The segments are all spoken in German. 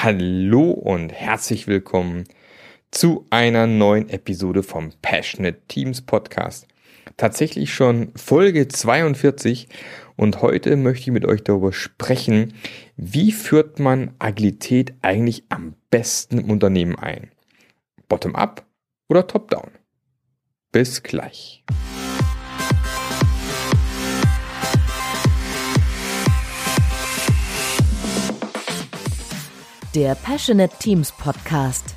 Hallo und herzlich willkommen zu einer neuen Episode vom Passionate Teams Podcast. Tatsächlich schon Folge 42 und heute möchte ich mit euch darüber sprechen, wie führt man Agilität eigentlich am besten im Unternehmen ein? Bottom-up oder top-down? Bis gleich. Der Passionate Teams Podcast.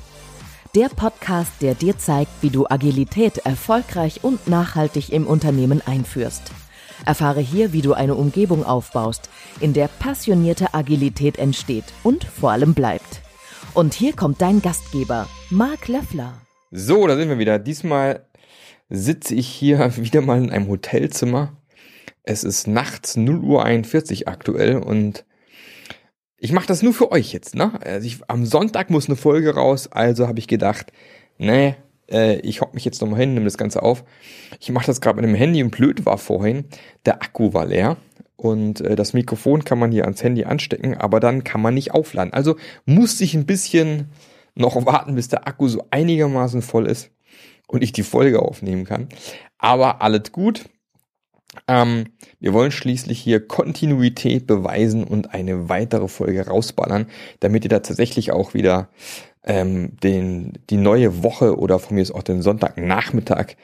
Der Podcast, der dir zeigt, wie du Agilität erfolgreich und nachhaltig im Unternehmen einführst. Erfahre hier, wie du eine Umgebung aufbaust, in der passionierte Agilität entsteht und vor allem bleibt. Und hier kommt dein Gastgeber, Marc Löffler. So, da sind wir wieder. Diesmal sitze ich hier wieder mal in einem Hotelzimmer. Es ist nachts 0 Uhr 41 aktuell und ich mache das nur für euch jetzt, ne? Also ich, am Sonntag muss eine Folge raus, also habe ich gedacht, nee, äh, ich hock mich jetzt nochmal hin, nehme das Ganze auf. Ich mache das gerade mit dem Handy und blöd war vorhin, der Akku war leer und äh, das Mikrofon kann man hier ans Handy anstecken, aber dann kann man nicht aufladen. Also musste ich ein bisschen noch warten, bis der Akku so einigermaßen voll ist und ich die Folge aufnehmen kann. Aber alles gut. Ähm, wir wollen schließlich hier Kontinuität beweisen und eine weitere Folge rausballern, damit ihr da tatsächlich auch wieder ähm, den, die neue Woche oder von mir ist auch den Sonntagnachmittag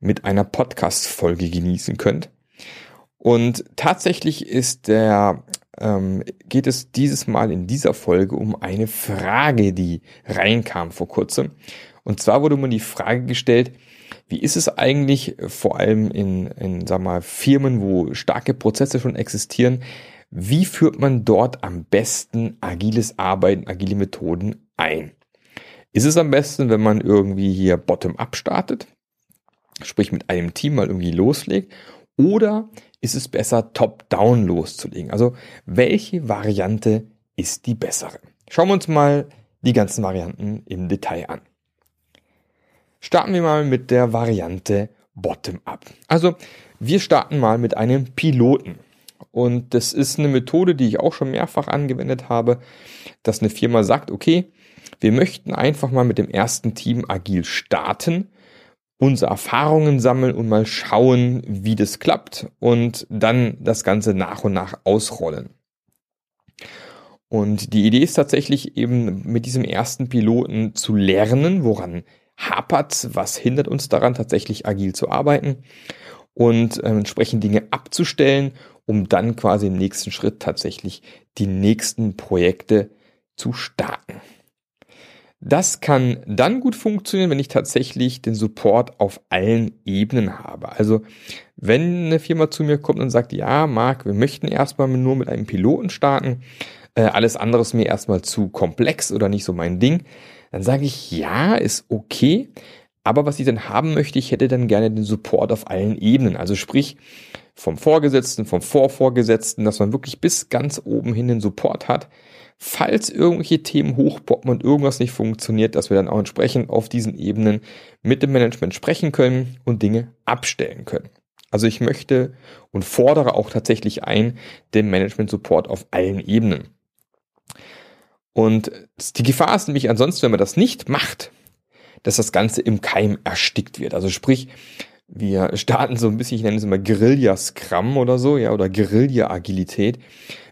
mit einer Podcast-Folge genießen könnt. Und tatsächlich ist der, ähm, geht es dieses Mal in dieser Folge um eine Frage, die reinkam vor kurzem. Und zwar wurde mir die Frage gestellt, wie ist es eigentlich, vor allem in, in sag mal, Firmen, wo starke Prozesse schon existieren, wie führt man dort am besten agiles Arbeiten, agile Methoden ein? Ist es am besten, wenn man irgendwie hier bottom-up startet, sprich mit einem Team mal irgendwie loslegt, oder ist es besser, top-down loszulegen? Also welche Variante ist die bessere? Schauen wir uns mal die ganzen Varianten im Detail an. Starten wir mal mit der Variante Bottom-up. Also wir starten mal mit einem Piloten. Und das ist eine Methode, die ich auch schon mehrfach angewendet habe, dass eine Firma sagt, okay, wir möchten einfach mal mit dem ersten Team agil starten, unsere Erfahrungen sammeln und mal schauen, wie das klappt und dann das Ganze nach und nach ausrollen. Und die Idee ist tatsächlich eben mit diesem ersten Piloten zu lernen, woran hapert, was hindert uns daran, tatsächlich agil zu arbeiten und äh, entsprechend Dinge abzustellen, um dann quasi im nächsten Schritt tatsächlich die nächsten Projekte zu starten. Das kann dann gut funktionieren, wenn ich tatsächlich den Support auf allen Ebenen habe. Also wenn eine Firma zu mir kommt und sagt, ja, Marc, wir möchten erstmal nur mit einem Piloten starten, äh, alles andere ist mir erstmal zu komplex oder nicht so mein Ding, dann sage ich, ja, ist okay, aber was ich dann haben möchte, ich hätte dann gerne den Support auf allen Ebenen. Also sprich, vom Vorgesetzten, vom Vorvorgesetzten, dass man wirklich bis ganz oben hin den Support hat. Falls irgendwelche Themen hochpoppen und irgendwas nicht funktioniert, dass wir dann auch entsprechend auf diesen Ebenen mit dem Management sprechen können und Dinge abstellen können. Also ich möchte und fordere auch tatsächlich ein, den Management Support auf allen Ebenen. Und die Gefahr ist nämlich ansonsten, wenn man das nicht macht, dass das Ganze im Keim erstickt wird. Also sprich, wir starten so ein bisschen, ich nenne es immer Guerilla-Scrum oder so, ja, oder Guerilla-Agilität.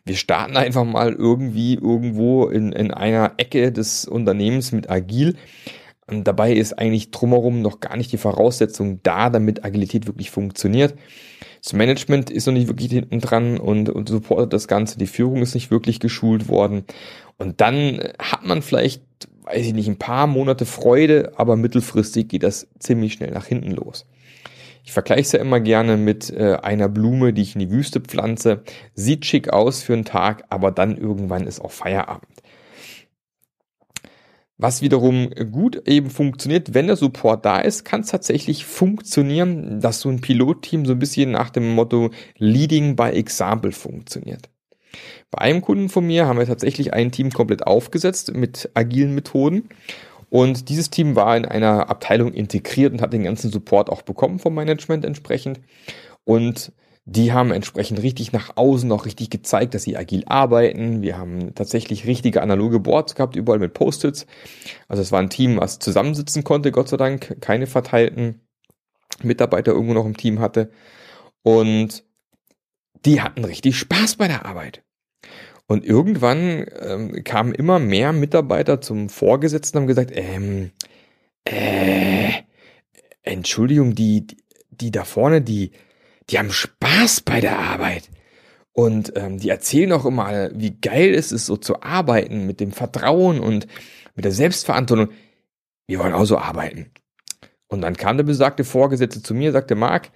Wir starten einfach mal irgendwie irgendwo in, in einer Ecke des Unternehmens mit Agil. Und dabei ist eigentlich drumherum noch gar nicht die Voraussetzung da, damit Agilität wirklich funktioniert. Das Management ist noch nicht wirklich hinten dran und, und supportet das Ganze. Die Führung ist nicht wirklich geschult worden. Und dann hat man vielleicht, weiß ich nicht, ein paar Monate Freude, aber mittelfristig geht das ziemlich schnell nach hinten los. Ich vergleiche es ja immer gerne mit äh, einer Blume, die ich in die Wüste pflanze. Sieht schick aus für einen Tag, aber dann irgendwann ist auch Feierabend. Was wiederum gut eben funktioniert, wenn der Support da ist, kann es tatsächlich funktionieren, dass so ein Pilotteam so ein bisschen nach dem Motto Leading by Example funktioniert. Bei einem Kunden von mir haben wir tatsächlich ein Team komplett aufgesetzt mit agilen Methoden. Und dieses Team war in einer Abteilung integriert und hat den ganzen Support auch bekommen vom Management entsprechend. Und Die haben entsprechend richtig nach außen auch richtig gezeigt, dass sie agil arbeiten. Wir haben tatsächlich richtige analoge Boards gehabt, überall mit Post-its. Also es war ein Team, was zusammensitzen konnte, Gott sei Dank, keine verteilten Mitarbeiter irgendwo noch im Team hatte. Und die hatten richtig Spaß bei der Arbeit. Und irgendwann ähm, kamen immer mehr Mitarbeiter zum Vorgesetzten und haben gesagt, ähm, äh, Entschuldigung, die, die da vorne, die, die haben Spaß bei der Arbeit. Und ähm, die erzählen auch immer, wie geil es ist, so zu arbeiten, mit dem Vertrauen und mit der Selbstverantwortung. Wir wollen auch so arbeiten. Und dann kam der besagte Vorgesetzte zu mir, sagte, Marc,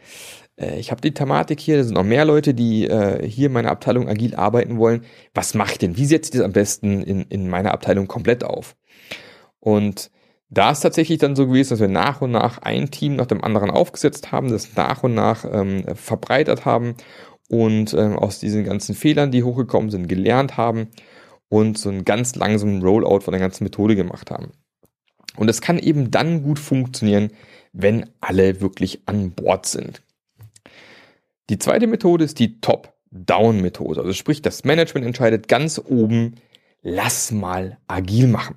ich habe die Thematik hier, da sind noch mehr Leute, die äh, hier in meiner Abteilung agil arbeiten wollen. Was mache ich denn? Wie setze ich das am besten in, in meiner Abteilung komplett auf? Und da ist tatsächlich dann so gewesen, dass wir nach und nach ein Team nach dem anderen aufgesetzt haben, das nach und nach ähm, verbreitert haben und ähm, aus diesen ganzen Fehlern, die hochgekommen sind, gelernt haben und so einen ganz langsamen Rollout von der ganzen Methode gemacht haben. Und das kann eben dann gut funktionieren, wenn alle wirklich an Bord sind. Die zweite Methode ist die Top-Down-Methode. Also sprich, das Management entscheidet ganz oben, lass mal agil machen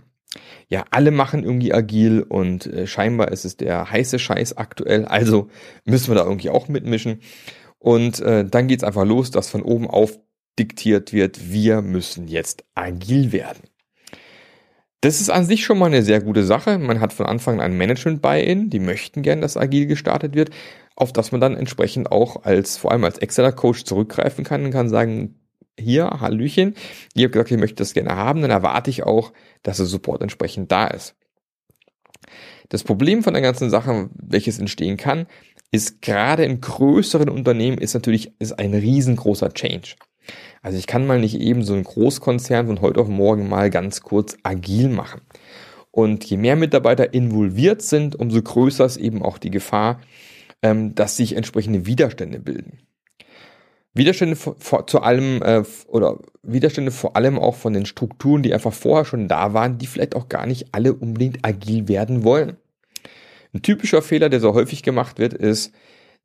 ja, alle machen irgendwie agil und äh, scheinbar ist es der heiße Scheiß aktuell, also müssen wir da irgendwie auch mitmischen. Und äh, dann geht's einfach los, dass von oben auf diktiert wird, wir müssen jetzt agil werden. Das ist an sich schon mal eine sehr gute Sache. Man hat von Anfang an Management-Buy-in, die möchten gern, dass agil gestartet wird, auf das man dann entsprechend auch als, vor allem als externer Coach zurückgreifen kann und kann sagen, hier, Hallöchen, ihr habt gesagt, ihr möchtet das gerne haben, dann erwarte ich auch, dass der Support entsprechend da ist. Das Problem von der ganzen Sache, welches entstehen kann, ist gerade in größeren Unternehmen ist natürlich ist ein riesengroßer Change. Also ich kann mal nicht eben so einen Großkonzern von heute auf morgen mal ganz kurz agil machen. Und je mehr Mitarbeiter involviert sind, umso größer ist eben auch die Gefahr, ähm, dass sich entsprechende Widerstände bilden. Widerstände vor, zu allem äh, oder Widerstände vor allem auch von den Strukturen, die einfach vorher schon da waren, die vielleicht auch gar nicht alle unbedingt agil werden wollen. Ein typischer Fehler, der so häufig gemacht wird, ist,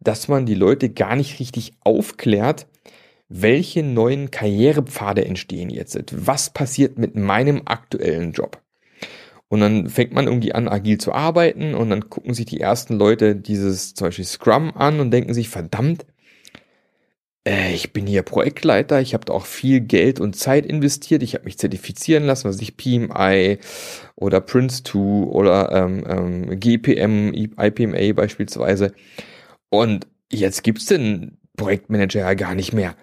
dass man die Leute gar nicht richtig aufklärt, welche neuen Karrierepfade entstehen jetzt. Was passiert mit meinem aktuellen Job? Und dann fängt man irgendwie an, agil zu arbeiten und dann gucken sich die ersten Leute dieses zum Beispiel Scrum an und denken sich, verdammt, äh, ich bin hier Projektleiter, ich habe auch viel Geld und Zeit investiert, ich habe mich zertifizieren lassen, was ich PMI oder Prince2 oder ähm, ähm, GPM, IPMA beispielsweise. Und jetzt gibt's den Projektmanager ja gar nicht mehr.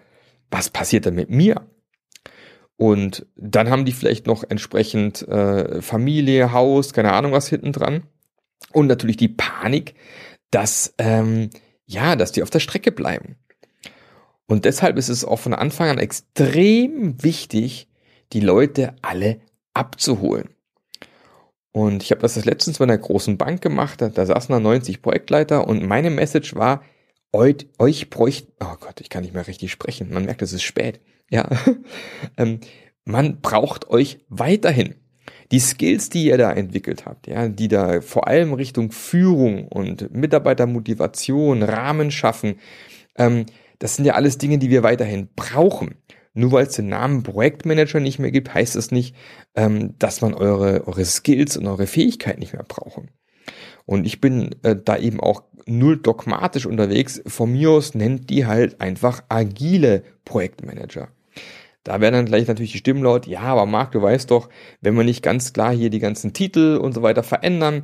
Was passiert denn mit mir? Und dann haben die vielleicht noch entsprechend äh, Familie, Haus, keine Ahnung was hinten dran. Und natürlich die Panik, dass ähm, ja, dass die auf der Strecke bleiben. Und deshalb ist es auch von Anfang an extrem wichtig, die Leute alle abzuholen. Und ich habe das, das letztens bei einer großen Bank gemacht, da, da saßen da 90 Projektleiter und meine Message war, euch, euch bräuchte, oh Gott, ich kann nicht mehr richtig sprechen, man merkt, es ist spät, ja, ähm, man braucht euch weiterhin. Die Skills, die ihr da entwickelt habt, ja, die da vor allem Richtung Führung und Mitarbeitermotivation, Rahmen schaffen, ähm, das sind ja alles Dinge, die wir weiterhin brauchen. Nur weil es den Namen Projektmanager nicht mehr gibt, heißt das nicht, ähm, dass man eure, eure Skills und eure Fähigkeiten nicht mehr brauchen. Und ich bin äh, da eben auch null dogmatisch unterwegs. Von mir aus nennt die halt einfach agile Projektmanager. Da werden dann gleich natürlich die Stimmen laut, ja, aber Marc, du weißt doch, wenn wir nicht ganz klar hier die ganzen Titel und so weiter verändern,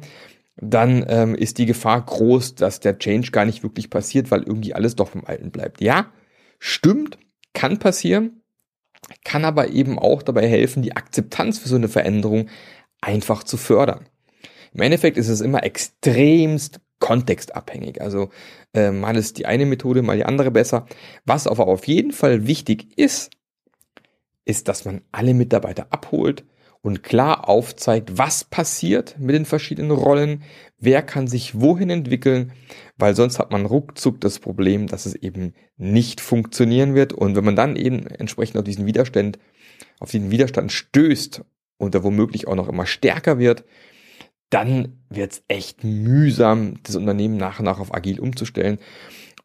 dann ähm, ist die Gefahr groß, dass der Change gar nicht wirklich passiert, weil irgendwie alles doch vom Alten bleibt. Ja, stimmt, kann passieren, kann aber eben auch dabei helfen, die Akzeptanz für so eine Veränderung einfach zu fördern. Im Endeffekt ist es immer extremst kontextabhängig. Also äh, mal ist die eine Methode, mal die andere besser. Was aber auf jeden Fall wichtig ist, ist, dass man alle Mitarbeiter abholt, und klar aufzeigt, was passiert mit den verschiedenen Rollen, wer kann sich wohin entwickeln, weil sonst hat man ruckzuck das Problem, dass es eben nicht funktionieren wird. Und wenn man dann eben entsprechend auf diesen Widerstand, auf diesen Widerstand stößt und da womöglich auch noch immer stärker wird, dann wird es echt mühsam, das Unternehmen nach und nach auf agil umzustellen.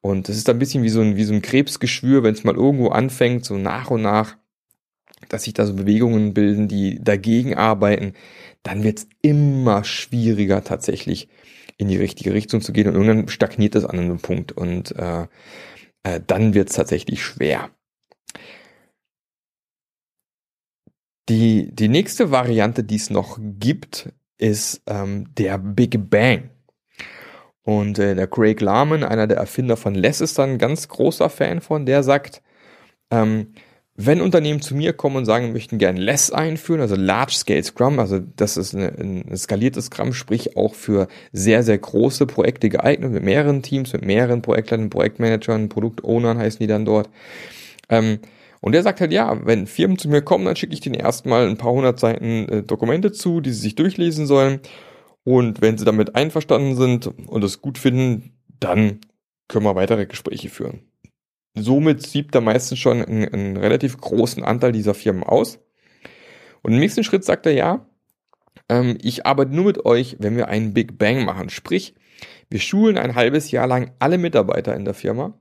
Und das ist ein bisschen wie so ein, wie so ein Krebsgeschwür, wenn es mal irgendwo anfängt, so nach und nach, dass sich da so Bewegungen bilden, die dagegen arbeiten, dann wird es immer schwieriger tatsächlich in die richtige Richtung zu gehen und irgendwann stagniert das an einem Punkt und äh, äh, dann wird es tatsächlich schwer. Die, die nächste Variante, die es noch gibt, ist ähm, der Big Bang. Und äh, der Craig Larman, einer der Erfinder von Less, ist dann ein ganz großer Fan von, der sagt, ähm, wenn Unternehmen zu mir kommen und sagen, wir möchten gerne Less einführen, also Large Scale Scrum, also das ist eine, ein skaliertes Scrum, sprich auch für sehr, sehr große Projekte geeignet, mit mehreren Teams, mit mehreren Projektleitern, Projektmanagern, Produktownern heißen die dann dort. Ähm, und der sagt halt, ja, wenn Firmen zu mir kommen, dann schicke ich denen erstmal ein paar hundert Seiten äh, Dokumente zu, die sie sich durchlesen sollen. Und wenn sie damit einverstanden sind und es gut finden, dann können wir weitere Gespräche führen. Somit siebt er meistens schon einen, einen relativ großen Anteil dieser Firmen aus. Und im nächsten Schritt sagt er ja, ähm, ich arbeite nur mit euch, wenn wir einen Big Bang machen. Sprich, wir schulen ein halbes Jahr lang alle Mitarbeiter in der Firma.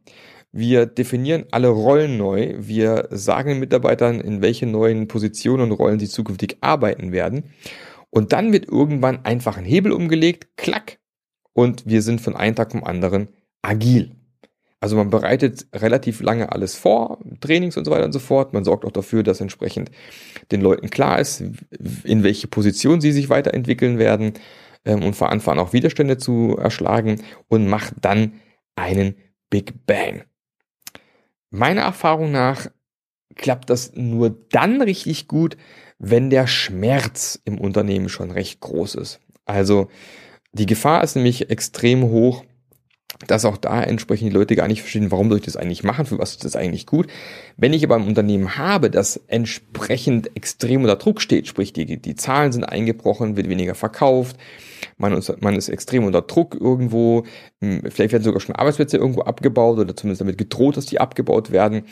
Wir definieren alle Rollen neu. Wir sagen den Mitarbeitern, in welche neuen Positionen und Rollen sie zukünftig arbeiten werden. Und dann wird irgendwann einfach ein Hebel umgelegt, klack, und wir sind von einem Tag zum anderen agil. Also man bereitet relativ lange alles vor, Trainings und so weiter und so fort. Man sorgt auch dafür, dass entsprechend den Leuten klar ist, in welche Position sie sich weiterentwickeln werden ähm, und anfangen auch Widerstände zu erschlagen und macht dann einen Big Bang. Meiner Erfahrung nach klappt das nur dann richtig gut, wenn der Schmerz im Unternehmen schon recht groß ist. Also die Gefahr ist nämlich extrem hoch, dass auch da entsprechend die Leute gar nicht verstehen, warum soll ich das eigentlich machen, für was ist das eigentlich gut. Wenn ich aber ein Unternehmen habe, das entsprechend extrem unter Druck steht, sprich die, die Zahlen sind eingebrochen, wird weniger verkauft, man ist, man ist extrem unter Druck irgendwo, hm, vielleicht werden sogar schon Arbeitsplätze irgendwo abgebaut oder zumindest damit gedroht, dass die abgebaut werden.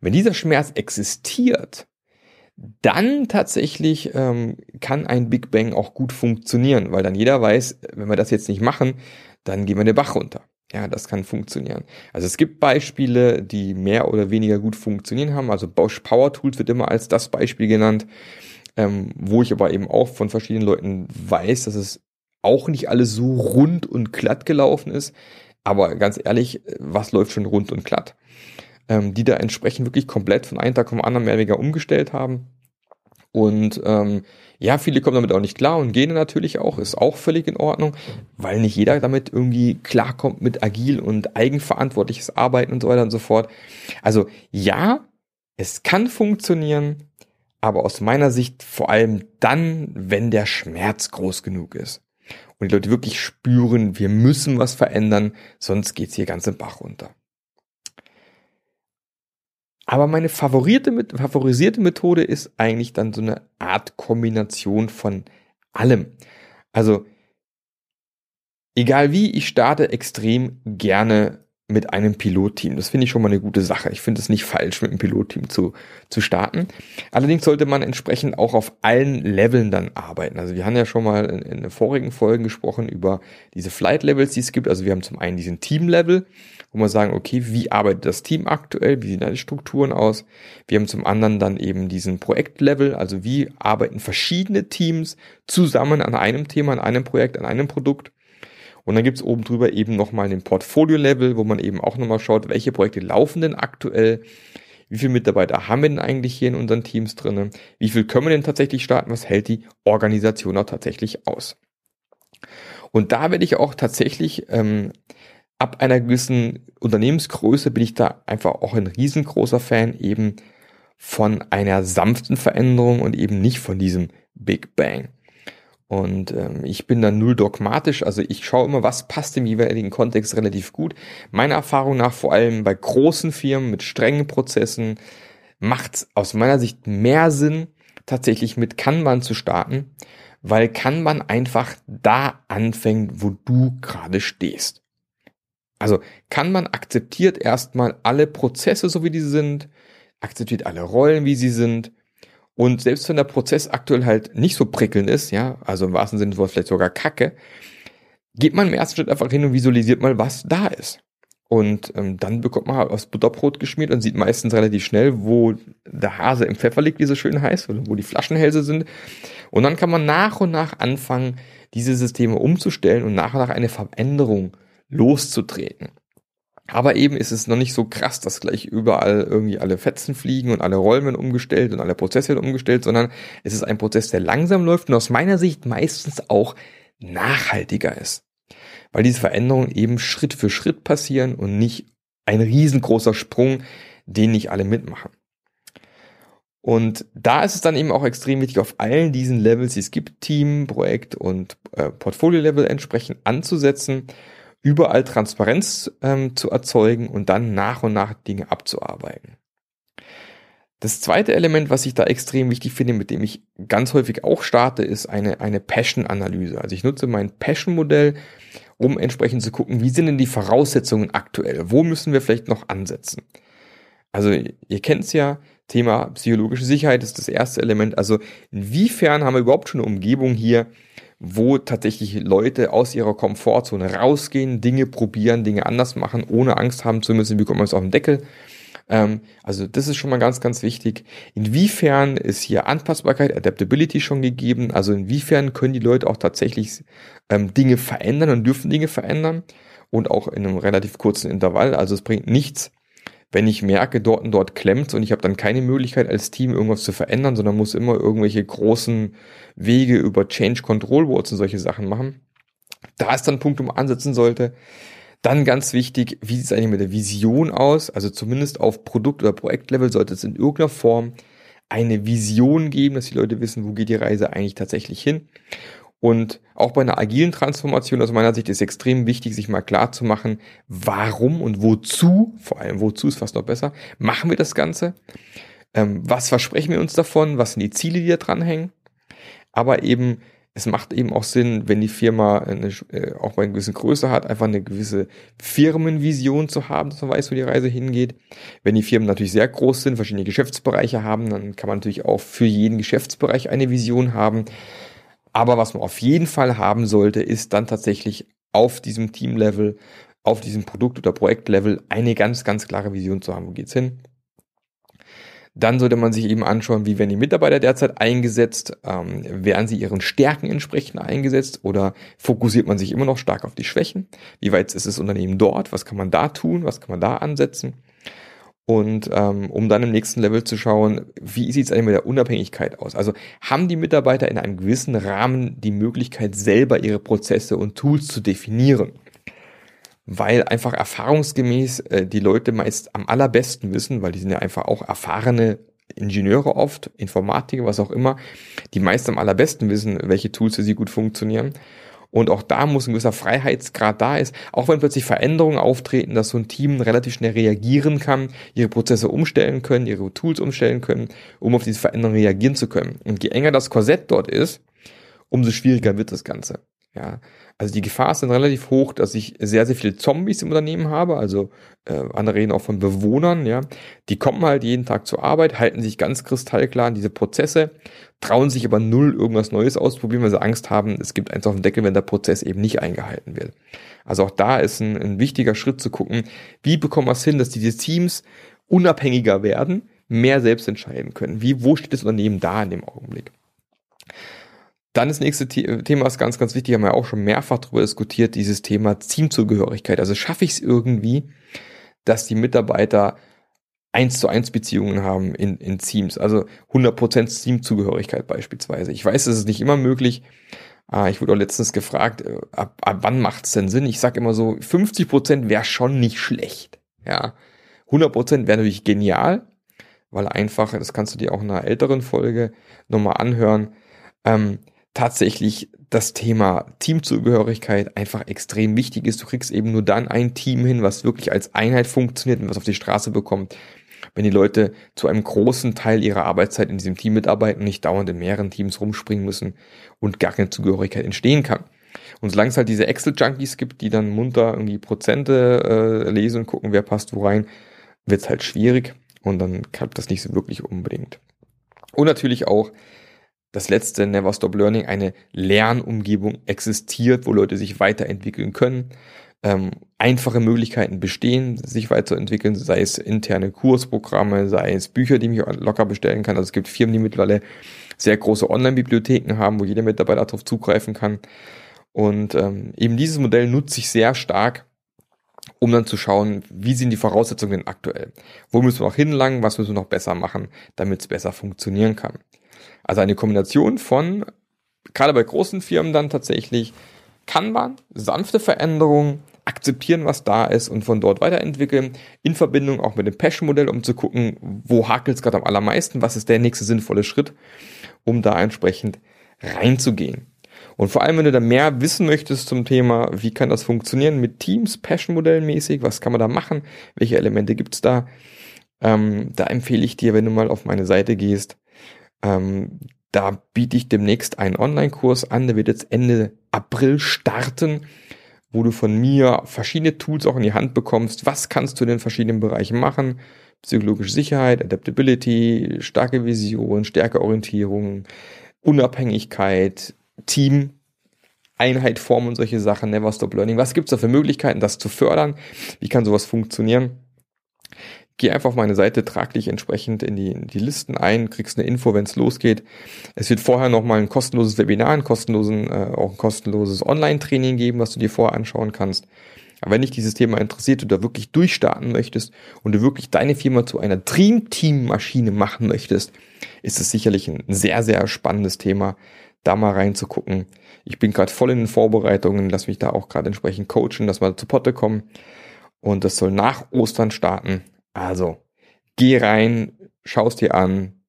Wenn dieser Schmerz existiert, dann tatsächlich ähm, kann ein Big Bang auch gut funktionieren, weil dann jeder weiß, wenn wir das jetzt nicht machen, dann gehen wir den Bach runter. Ja, das kann funktionieren. Also es gibt Beispiele, die mehr oder weniger gut funktionieren haben. Also Bosch Power Tools wird immer als das Beispiel genannt, ähm, wo ich aber eben auch von verschiedenen Leuten weiß, dass es auch nicht alles so rund und glatt gelaufen ist. Aber ganz ehrlich, was läuft schon rund und glatt? Ähm, die da entsprechend wirklich komplett von einem Tag auf den anderen mehr oder weniger umgestellt haben. Und ähm, ja, viele kommen damit auch nicht klar und gehen natürlich auch, ist auch völlig in Ordnung, weil nicht jeder damit irgendwie klarkommt mit agil und eigenverantwortliches Arbeiten und so weiter und so fort. Also ja, es kann funktionieren, aber aus meiner Sicht vor allem dann, wenn der Schmerz groß genug ist. Und die Leute wirklich spüren, wir müssen was verändern, sonst geht's hier ganz im Bach runter. Aber meine favorisierte, Methode ist eigentlich dann so eine Art Kombination von allem. Also, egal wie, ich starte extrem gerne mit einem Pilotteam. Das finde ich schon mal eine gute Sache. Ich finde es nicht falsch, mit einem Pilotteam zu, zu starten. Allerdings sollte man entsprechend auch auf allen Leveln dann arbeiten. Also wir haben ja schon mal in, in vorigen Folgen gesprochen über diese Flight Levels, die es gibt. Also wir haben zum einen diesen Team Level, wo wir sagen, okay, wie arbeitet das Team aktuell? Wie sehen da die Strukturen aus? Wir haben zum anderen dann eben diesen Projektlevel, also wie arbeiten verschiedene Teams zusammen an einem Thema, an einem Projekt, an einem Produkt? Und dann gibt's oben drüber eben nochmal den Portfolio-Level, wo man eben auch nochmal schaut, welche Projekte laufen denn aktuell, wie viele Mitarbeiter haben wir denn eigentlich hier in unseren Teams drinnen, wie viel können wir denn tatsächlich starten, was hält die Organisation auch tatsächlich aus. Und da werde ich auch tatsächlich ähm, ab einer gewissen Unternehmensgröße bin ich da einfach auch ein riesengroßer Fan eben von einer sanften Veränderung und eben nicht von diesem Big Bang. Und ähm, ich bin da null dogmatisch, also ich schaue immer, was passt im jeweiligen Kontext relativ gut. Meiner Erfahrung nach, vor allem bei großen Firmen mit strengen Prozessen, macht es aus meiner Sicht mehr Sinn, tatsächlich mit Kanban zu starten, weil Kanban einfach da anfängt, wo du gerade stehst. Also Kanban akzeptiert erstmal alle Prozesse, so wie die sind, akzeptiert alle Rollen, wie sie sind und selbst wenn der Prozess aktuell halt nicht so prickelnd ist, ja, also im wahrsten Sinne des Wortes vielleicht sogar kacke, geht man im ersten Schritt einfach hin und visualisiert mal, was da ist. Und ähm, dann bekommt man halt aus Butterbrot geschmiert und sieht meistens relativ schnell, wo der Hase im Pfeffer liegt, wie so schön heißt, oder wo die Flaschenhälse sind. Und dann kann man nach und nach anfangen, diese Systeme umzustellen und nach und nach eine Veränderung loszutreten. Aber eben ist es noch nicht so krass, dass gleich überall irgendwie alle Fetzen fliegen und alle Rollen umgestellt und alle Prozesse umgestellt, sondern es ist ein Prozess, der langsam läuft und aus meiner Sicht meistens auch nachhaltiger ist weil diese Veränderungen eben Schritt für Schritt passieren und nicht ein riesengroßer Sprung, den nicht alle mitmachen. Und da ist es dann eben auch extrem wichtig, auf allen diesen Levels, die es gibt, Team, Projekt und äh, Portfolio-Level entsprechend anzusetzen, überall Transparenz ähm, zu erzeugen und dann nach und nach Dinge abzuarbeiten. Das zweite Element, was ich da extrem wichtig finde, mit dem ich ganz häufig auch starte, ist eine, eine Passion-Analyse. Also ich nutze mein Passion-Modell, um entsprechend zu gucken, wie sind denn die Voraussetzungen aktuell? Wo müssen wir vielleicht noch ansetzen? Also ihr kennt es ja, Thema psychologische Sicherheit ist das erste Element. Also inwiefern haben wir überhaupt schon eine Umgebung hier, wo tatsächlich Leute aus ihrer Komfortzone rausgehen, Dinge probieren, Dinge anders machen, ohne Angst haben zu müssen, wie kommt man es auf den Deckel? Ähm, also das ist schon mal ganz, ganz wichtig. Inwiefern ist hier Anpassbarkeit, Adaptability schon gegeben? Also inwiefern können die Leute auch tatsächlich ähm, Dinge verändern und dürfen Dinge verändern? Und auch in einem relativ kurzen Intervall. Also es bringt nichts, wenn ich merke, dort und dort klemmt und ich habe dann keine Möglichkeit als Team irgendwas zu verändern, sondern muss immer irgendwelche großen Wege über Change Control Boards und solche Sachen machen. Da ist dann Punkt, wo man ansetzen sollte. Dann ganz wichtig, wie sieht es eigentlich mit der Vision aus? Also zumindest auf Produkt- oder Projektlevel sollte es in irgendeiner Form eine Vision geben, dass die Leute wissen, wo geht die Reise eigentlich tatsächlich hin. Und auch bei einer agilen Transformation aus meiner Sicht ist extrem wichtig, sich mal klar zu machen, warum und wozu, vor allem wozu ist fast noch besser, machen wir das Ganze? Ähm, was versprechen wir uns davon? Was sind die Ziele, die da dranhängen? Aber eben es macht eben auch Sinn, wenn die Firma eine, äh, auch bei einer gewissen Größe hat, einfach eine gewisse Firmenvision zu haben, dass man weiß, wo die Reise hingeht. Wenn die Firmen natürlich sehr groß sind, verschiedene Geschäftsbereiche haben, dann kann man natürlich auch für jeden Geschäftsbereich eine Vision haben. Aber was man auf jeden Fall haben sollte, ist dann tatsächlich auf diesem Teamlevel, auf diesem Produkt- oder Projektlevel eine ganz, ganz klare Vision zu haben. Wo geht's hin? Dann sollte man sich eben anschauen, wie werden die Mitarbeiter derzeit eingesetzt, ähm, werden sie ihren Stärken entsprechend eingesetzt oder fokussiert man sich immer noch stark auf die Schwächen? Wie weit ist das Unternehmen dort? Was kann man da tun? Was kann man da ansetzen? Und ähm, um dann im nächsten Level zu schauen, wie sieht es eigentlich mit der Unabhängigkeit aus? Also haben die Mitarbeiter in einem gewissen Rahmen die Möglichkeit, selber ihre Prozesse und Tools zu definieren? weil einfach erfahrungsgemäß äh, die Leute meist am allerbesten wissen, weil die sind ja einfach auch erfahrene Ingenieure oft, Informatiker, was auch immer, die meist am allerbesten wissen, welche Tools für sie gut funktionieren. Und auch da muss ein gewisser Freiheitsgrad da ist, auch wenn plötzlich Veränderungen auftreten, dass so ein Team relativ schnell reagieren kann, ihre Prozesse umstellen können, ihre Tools umstellen können, um auf diese Veränderungen reagieren zu können. Und je enger das Korsett dort ist, umso schwieriger wird das Ganze. Ja, also die Gefahr ist dann relativ hoch, dass ich sehr, sehr viele Zombies im Unternehmen habe. Also äh, andere reden auch von Bewohnern, ja. Die kommen halt jeden Tag zur Arbeit, halten sich ganz kristallklar an diese Prozesse, trauen sich aber null irgendwas Neues ausprobieren, weil sie Angst haben, es gibt eins auf dem Deckel, wenn der Prozess eben nicht eingehalten wird. Also auch da ist ein, ein wichtiger Schritt zu gucken, wie bekommen wir es hin, dass diese Teams unabhängiger werden, mehr selbst entscheiden können. Wie, wo steht das Unternehmen da in dem Augenblick? Dann das nächste Thema ist ganz, ganz wichtig, haben wir auch schon mehrfach darüber diskutiert, dieses Thema Teamzugehörigkeit. Also schaffe ich es irgendwie, dass die Mitarbeiter eins zu eins Beziehungen haben in, in Teams, also 100% Teamzugehörigkeit beispielsweise. Ich weiß, es ist nicht immer möglich. Ah, ich wurde auch letztens gefragt, äh, ab, ab wann macht es denn Sinn? Ich sage immer so, 50% wäre schon nicht schlecht. Ja, 100% wäre natürlich genial, weil einfach, das kannst du dir auch in einer älteren Folge nochmal anhören, ähm, tatsächlich das Thema Teamzugehörigkeit einfach extrem wichtig ist. Du kriegst eben nur dann ein Team hin, was wirklich als Einheit funktioniert und was auf die Straße bekommt, wenn die Leute zu einem großen Teil ihrer Arbeitszeit in diesem Team mitarbeiten nicht dauernd in mehreren Teams rumspringen müssen und gar keine Zugehörigkeit entstehen kann. Und solange es halt diese Excel-Junkies gibt, die dann munter irgendwie Prozente äh, lesen und gucken, wer passt wo rein, wird es halt schwierig und dann klappt das nicht so wirklich unbedingt. Und natürlich auch das letzte Never Stop Learning, eine Lernumgebung existiert, wo Leute sich weiterentwickeln können, ähm, einfache Möglichkeiten bestehen, sich weiterzuentwickeln, sei es interne Kursprogramme, sei es Bücher, die ich locker bestellen kann. Also es gibt Firmen, die mittlerweile sehr große Online-Bibliotheken haben, wo jeder Mitarbeiter darauf zugreifen kann. Und ähm, eben dieses Modell nutze ich sehr stark, um dann zu schauen, wie sind die Voraussetzungen denn aktuell? Wo müssen wir noch hinlangen? Was müssen wir noch besser machen, damit es besser funktionieren kann? Also eine Kombination von, gerade bei großen Firmen dann tatsächlich, Kanban, sanfte Veränderungen, akzeptieren, was da ist und von dort weiterentwickeln, in Verbindung auch mit dem Passion-Modell, um zu gucken, wo hakelt es gerade am allermeisten, was ist der nächste sinnvolle Schritt, um da entsprechend reinzugehen. Und vor allem, wenn du da mehr wissen möchtest zum Thema, wie kann das funktionieren mit Teams, Passion-Modell mäßig, was kann man da machen, welche Elemente gibt's da, ähm, da empfehle ich dir, wenn du mal auf meine Seite gehst, ähm, da biete ich demnächst einen Online-Kurs an, der wird jetzt Ende April starten wo du von mir verschiedene Tools auch in die Hand bekommst. Was kannst du in den verschiedenen Bereichen machen? Psychologische Sicherheit, Adaptability, starke Vision, Stärkeorientierung, Unabhängigkeit, Team, Einheit formen und solche Sachen, Never Stop Learning. Was gibt's da für Möglichkeiten, das zu fördern? Wie kann sowas funktionieren? Geh einfach auf meine Seite, trag dich entsprechend in die, in die Listen ein, kriegst eine Info, wenn es losgeht. Es wird vorher nochmal ein kostenloses Webinar, ein kostenlosen, äh, auch ein kostenloses Online-Training geben, was du dir vorher anschauen kannst. Aber wenn dich dieses Thema interessiert, du da wirklich durchstarten möchtest und du wirklich deine Firma zu einer Dream Team Maschine machen möchtest, ist es sicherlich ein sehr, sehr spannendes Thema, da mal reinzugucken. Ich bin gerade voll in den Vorbereitungen, lass mich da auch gerade entsprechend coachen, dass wir zu Potte kommen. Und das soll nach Ostern starten. Also, geh rein, schaust dir an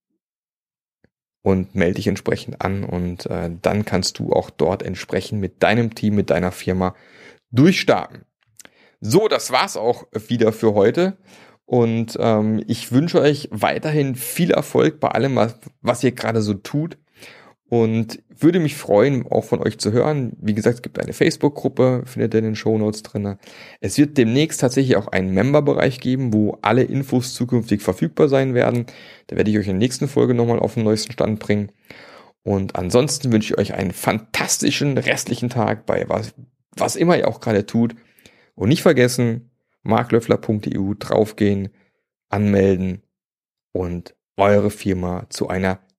und melde dich entsprechend an und äh, dann kannst du auch dort entsprechend mit deinem Team, mit deiner Firma durchstarten. So, das war's auch wieder für heute. Und ähm, ich wünsche euch weiterhin viel Erfolg bei allem, was, was ihr gerade so tut. Und würde mich freuen, auch von euch zu hören. Wie gesagt, es gibt eine Facebook-Gruppe, findet ihr in den Show Notes drinne. Es wird demnächst tatsächlich auch einen Member-Bereich geben, wo alle Infos zukünftig verfügbar sein werden. Da werde ich euch in der nächsten Folge nochmal auf den neuesten Stand bringen. Und ansonsten wünsche ich euch einen fantastischen restlichen Tag bei was, was immer ihr auch gerade tut. Und nicht vergessen, marklöffler.eu draufgehen, anmelden und eure Firma zu einer